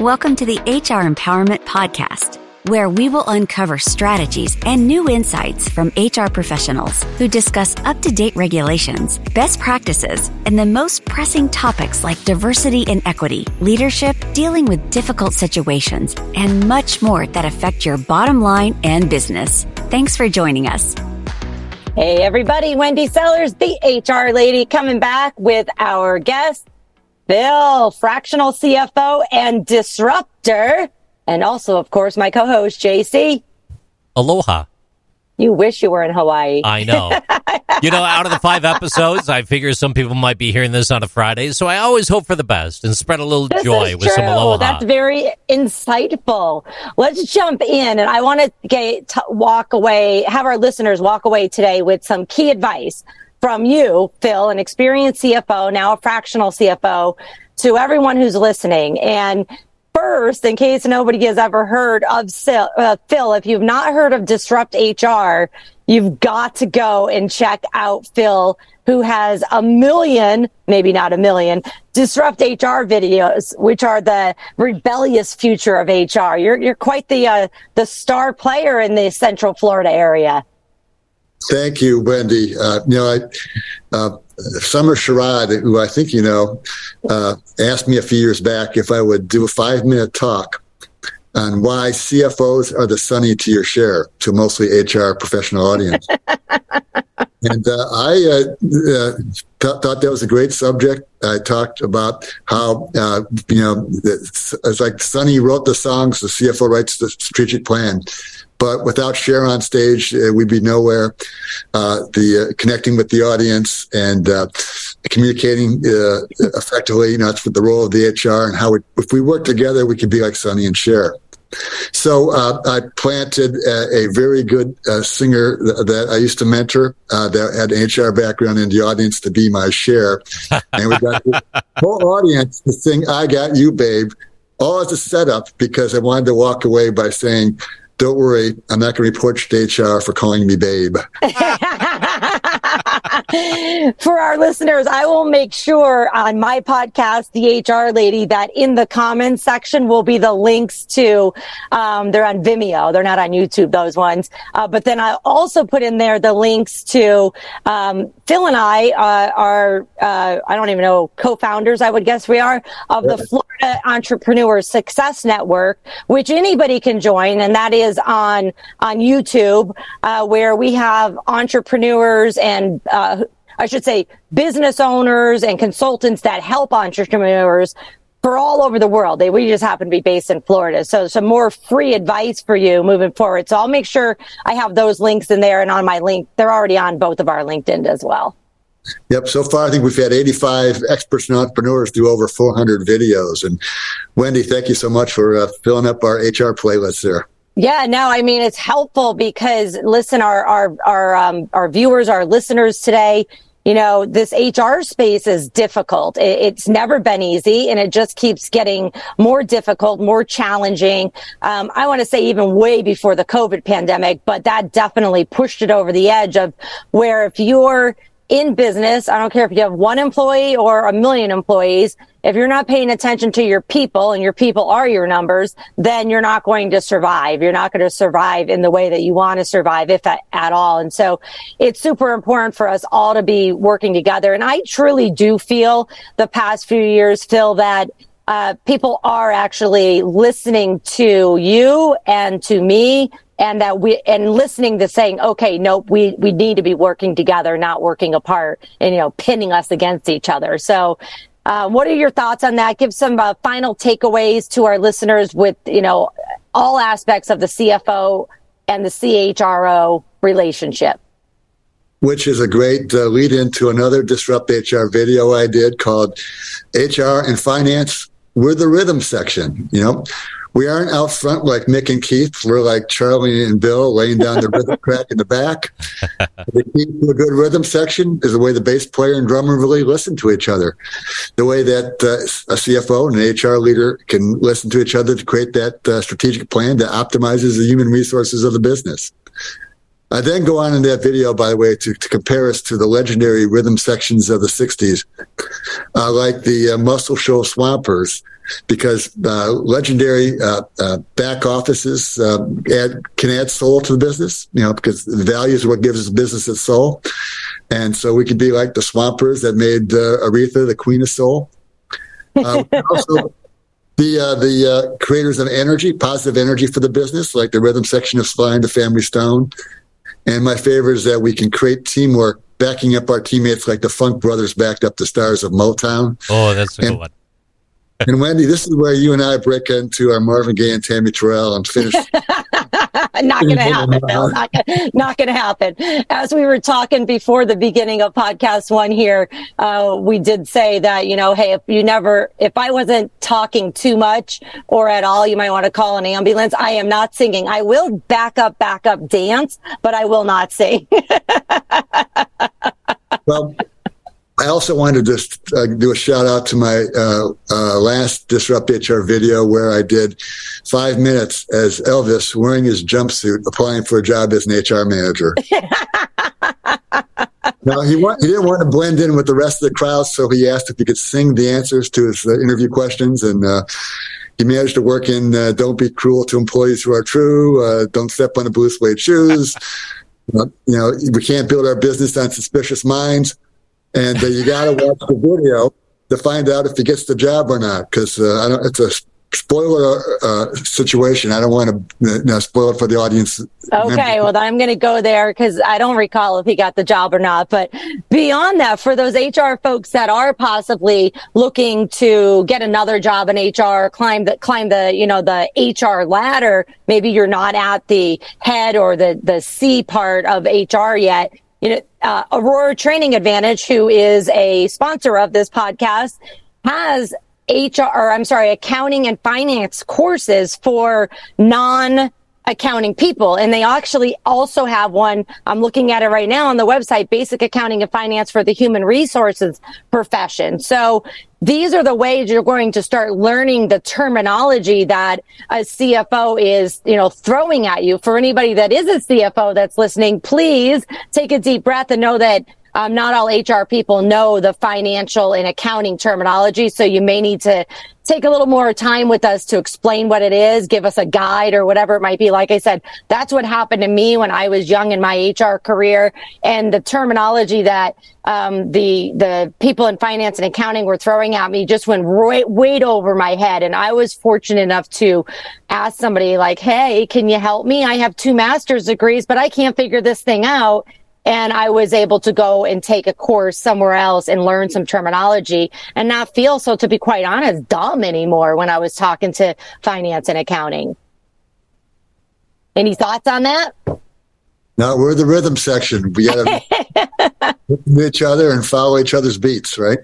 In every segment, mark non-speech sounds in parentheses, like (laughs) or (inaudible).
Welcome to the HR Empowerment Podcast, where we will uncover strategies and new insights from HR professionals who discuss up to date regulations, best practices, and the most pressing topics like diversity and equity, leadership, dealing with difficult situations, and much more that affect your bottom line and business. Thanks for joining us. Hey, everybody. Wendy Sellers, the HR lady, coming back with our guest, Phil, fractional CFO and disruptor. And also, of course, my co-host, JC. Aloha. You wish you were in Hawaii. I know. (laughs) you know, out of the five episodes, I figure some people might be hearing this on a Friday. So I always hope for the best and spread a little this joy with some aloha. That's very insightful. Let's jump in. And I want to get, walk away, have our listeners walk away today with some key advice from you, Phil, an experienced CFO, now a fractional CFO, to everyone who's listening. And first, in case nobody has ever heard of uh, Phil, if you've not heard of Disrupt HR, you've got to go and check out Phil, who has a million, maybe not a million, Disrupt HR videos, which are the rebellious future of HR. You're, you're quite the, uh, the star player in the Central Florida area. Thank you, Wendy. Uh, you know, I, uh, Summer Sherrod, who I think you know, uh, asked me a few years back if I would do a five minute talk on why CFOs are the Sonny to your Cher to mostly HR professional audience. (laughs) and uh, I uh, uh, th- thought that was a great subject. I talked about how, you know, it's like Sonny wrote the songs, the CFO writes the strategic plan. But without Cher on stage, uh, we'd be nowhere. Uh, the uh, connecting with the audience and uh, communicating uh, effectively, you know, that's the role of the HR and how we, if we work together, we could be like Sonny and Cher. So uh, I planted a, a very good uh, singer th- that I used to mentor uh, that had an HR background in the audience to be my Cher, and we got the (laughs) whole audience to sing "I Got You, Babe," all as a setup because I wanted to walk away by saying don't worry, I'm not going to report you to HR for calling me babe. (laughs) (laughs) for our listeners, I will make sure on my podcast, The HR Lady, that in the comments section will be the links to, um, they're on Vimeo. They're not on YouTube, those ones. Uh, but then I also put in there the links to, um, Phil and I uh, are, uh, I don't even know, co-founders, I would guess we are, of the Florida Entrepreneur Success Network, which anybody can join. And that is on, on YouTube, uh, where we have entrepreneurs and, uh, I should say business owners and consultants that help entrepreneurs for all over the world. They, we just happen to be based in Florida. So some more free advice for you moving forward. So I'll make sure I have those links in there and on my link. They're already on both of our LinkedIn as well. Yep. So far, I think we've had 85 experts and entrepreneurs do over 400 videos. And Wendy, thank you so much for uh, filling up our HR playlist there. Yeah, no, I mean it's helpful because listen, our our our um, our viewers, our listeners today, you know, this HR space is difficult. it's never been easy and it just keeps getting more difficult, more challenging. Um, I want to say even way before the COVID pandemic, but that definitely pushed it over the edge of where if you're in business, I don't care if you have one employee or a million employees, if you're not paying attention to your people and your people are your numbers, then you're not going to survive. You're not going to survive in the way that you want to survive, if at, at all. And so it's super important for us all to be working together. And I truly do feel the past few years, Phil, that uh, people are actually listening to you and to me and that we and listening to saying okay nope we we need to be working together not working apart and you know pinning us against each other. So uh, what are your thoughts on that? Give some uh, final takeaways to our listeners with you know all aspects of the cfo and the chro relationship. Which is a great uh, lead into another disrupt hr video i did called hr and finance we're the rhythm section you know we aren't out front like Mick and Keith. We're like Charlie and Bill laying down the rhythm track in the back. (laughs) The key to a good rhythm section is the way the bass player and drummer really listen to each other. The way that uh, a CFO and an HR leader can listen to each other to create that uh, strategic plan that optimizes the human resources of the business. I then go on in that video, by the way, to, to compare us to the legendary rhythm sections of the 60s, uh, like the uh, Muscle Shoals Swampers, because uh, legendary uh, uh, back offices uh, add, can add soul to the business, you know, because the values are what gives business its soul. And so we could be like the Swampers that made Aretha the queen of soul. also, (laughs) the uh, the uh, creators of energy, positive energy for the business, like the rhythm section of Sly and the Family Stone. And my favorite is that we can create teamwork, backing up our teammates like the Funk Brothers backed up the stars of Motown. Oh, that's a and, good one. (laughs) and Wendy, this is where you and I break into our Marvin Gaye and Tammy Terrell and finish (laughs) not going to happen. Bill. Not, (laughs) not going to happen. As we were talking before the beginning of podcast one here, uh, we did say that, you know, hey, if you never, if I wasn't talking too much or at all, you might want to call an ambulance. I am not singing. I will back up, back up dance, but I will not sing. (laughs) well, I also wanted to just uh, do a shout out to my uh, uh, last Disrupt HR video where I did five minutes as Elvis wearing his jumpsuit applying for a job as an HR manager. (laughs) now, he, want, he didn't want to blend in with the rest of the crowd, so he asked if he could sing the answers to his uh, interview questions. And uh, he managed to work in uh, Don't Be Cruel to Employees Who Are True, Don't Step on a Blue Suede Shoes. (laughs) you know, we can't build our business on suspicious minds and uh, you got to watch the video to find out if he gets the job or not. Because uh, I don't. It's a spoiler uh, situation. I don't want to know, spoil it for the audience. Okay, well, I'm going to go there because I don't recall if he got the job or not. But beyond that, for those HR folks that are possibly looking to get another job in HR, climb the climb the you know the HR ladder, maybe you're not at the head or the the C part of HR yet you know, uh, Aurora Training Advantage, who is a sponsor of this podcast, has HR, or I'm sorry, accounting and finance courses for non accounting people. And they actually also have one. I'm looking at it right now on the website, basic accounting and finance for the human resources profession. So these are the ways you're going to start learning the terminology that a CFO is, you know, throwing at you. For anybody that is a CFO that's listening, please take a deep breath and know that um, not all HR people know the financial and accounting terminology. So you may need to take a little more time with us to explain what it is, give us a guide or whatever it might be. Like I said, that's what happened to me when I was young in my HR career and the terminology that um, the the people in finance and accounting were throwing at me just went right, way over my head. And I was fortunate enough to ask somebody like, "Hey, can you help me? I have two master's degrees, but I can't figure this thing out." And I was able to go and take a course somewhere else and learn some terminology and not feel so, to be quite honest, dumb anymore when I was talking to finance and accounting. Any thoughts on that? No, we're the rhythm section. We got (laughs) to each other and follow each other's beats, right?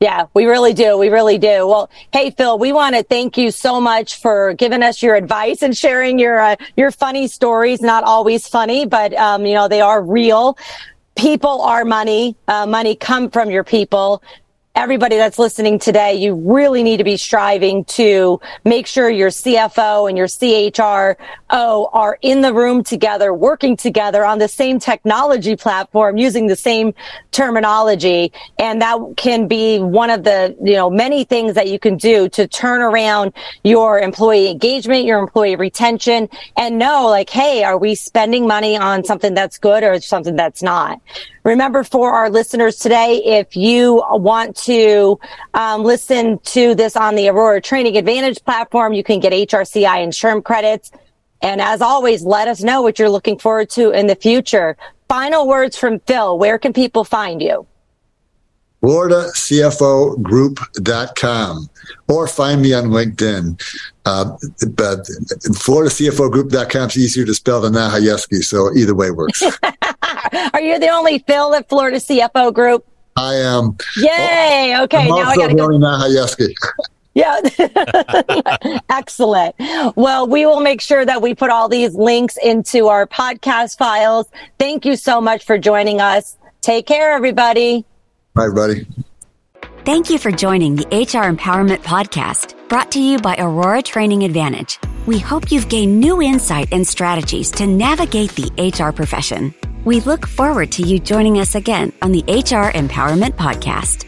Yeah, we really do. We really do. Well, hey Phil, we want to thank you so much for giving us your advice and sharing your uh, your funny stories. Not always funny, but um, you know they are real. People are money. Uh, money come from your people everybody that's listening today, you really need to be striving to make sure your CFO and your CHRO are in the room together, working together on the same technology platform, using the same terminology. And that can be one of the, you know, many things that you can do to turn around your employee engagement, your employee retention and know like, Hey, are we spending money on something that's good or something that's not? Remember for our listeners today, if you want to um, listen to this on the Aurora Training Advantage platform, you can get HRCI and SHRM credits. And as always, let us know what you're looking forward to in the future. Final words from Phil. Where can people find you? FloridaCFOGroup.com or find me on LinkedIn. Uh, but FloridaCFOGroup.com is easier to spell than Nahayeski, so either way works. (laughs) Are you the only Phil at Florida CFO Group? I am. Yay! Oh, okay, I'm now I got to go. Nahayeski. (laughs) Yeah. (laughs) Excellent. Well, we will make sure that we put all these links into our podcast files. Thank you so much for joining us. Take care, everybody. Bye, everybody. Thank you for joining the HR Empowerment Podcast, brought to you by Aurora Training Advantage. We hope you've gained new insight and strategies to navigate the HR profession. We look forward to you joining us again on the HR Empowerment Podcast.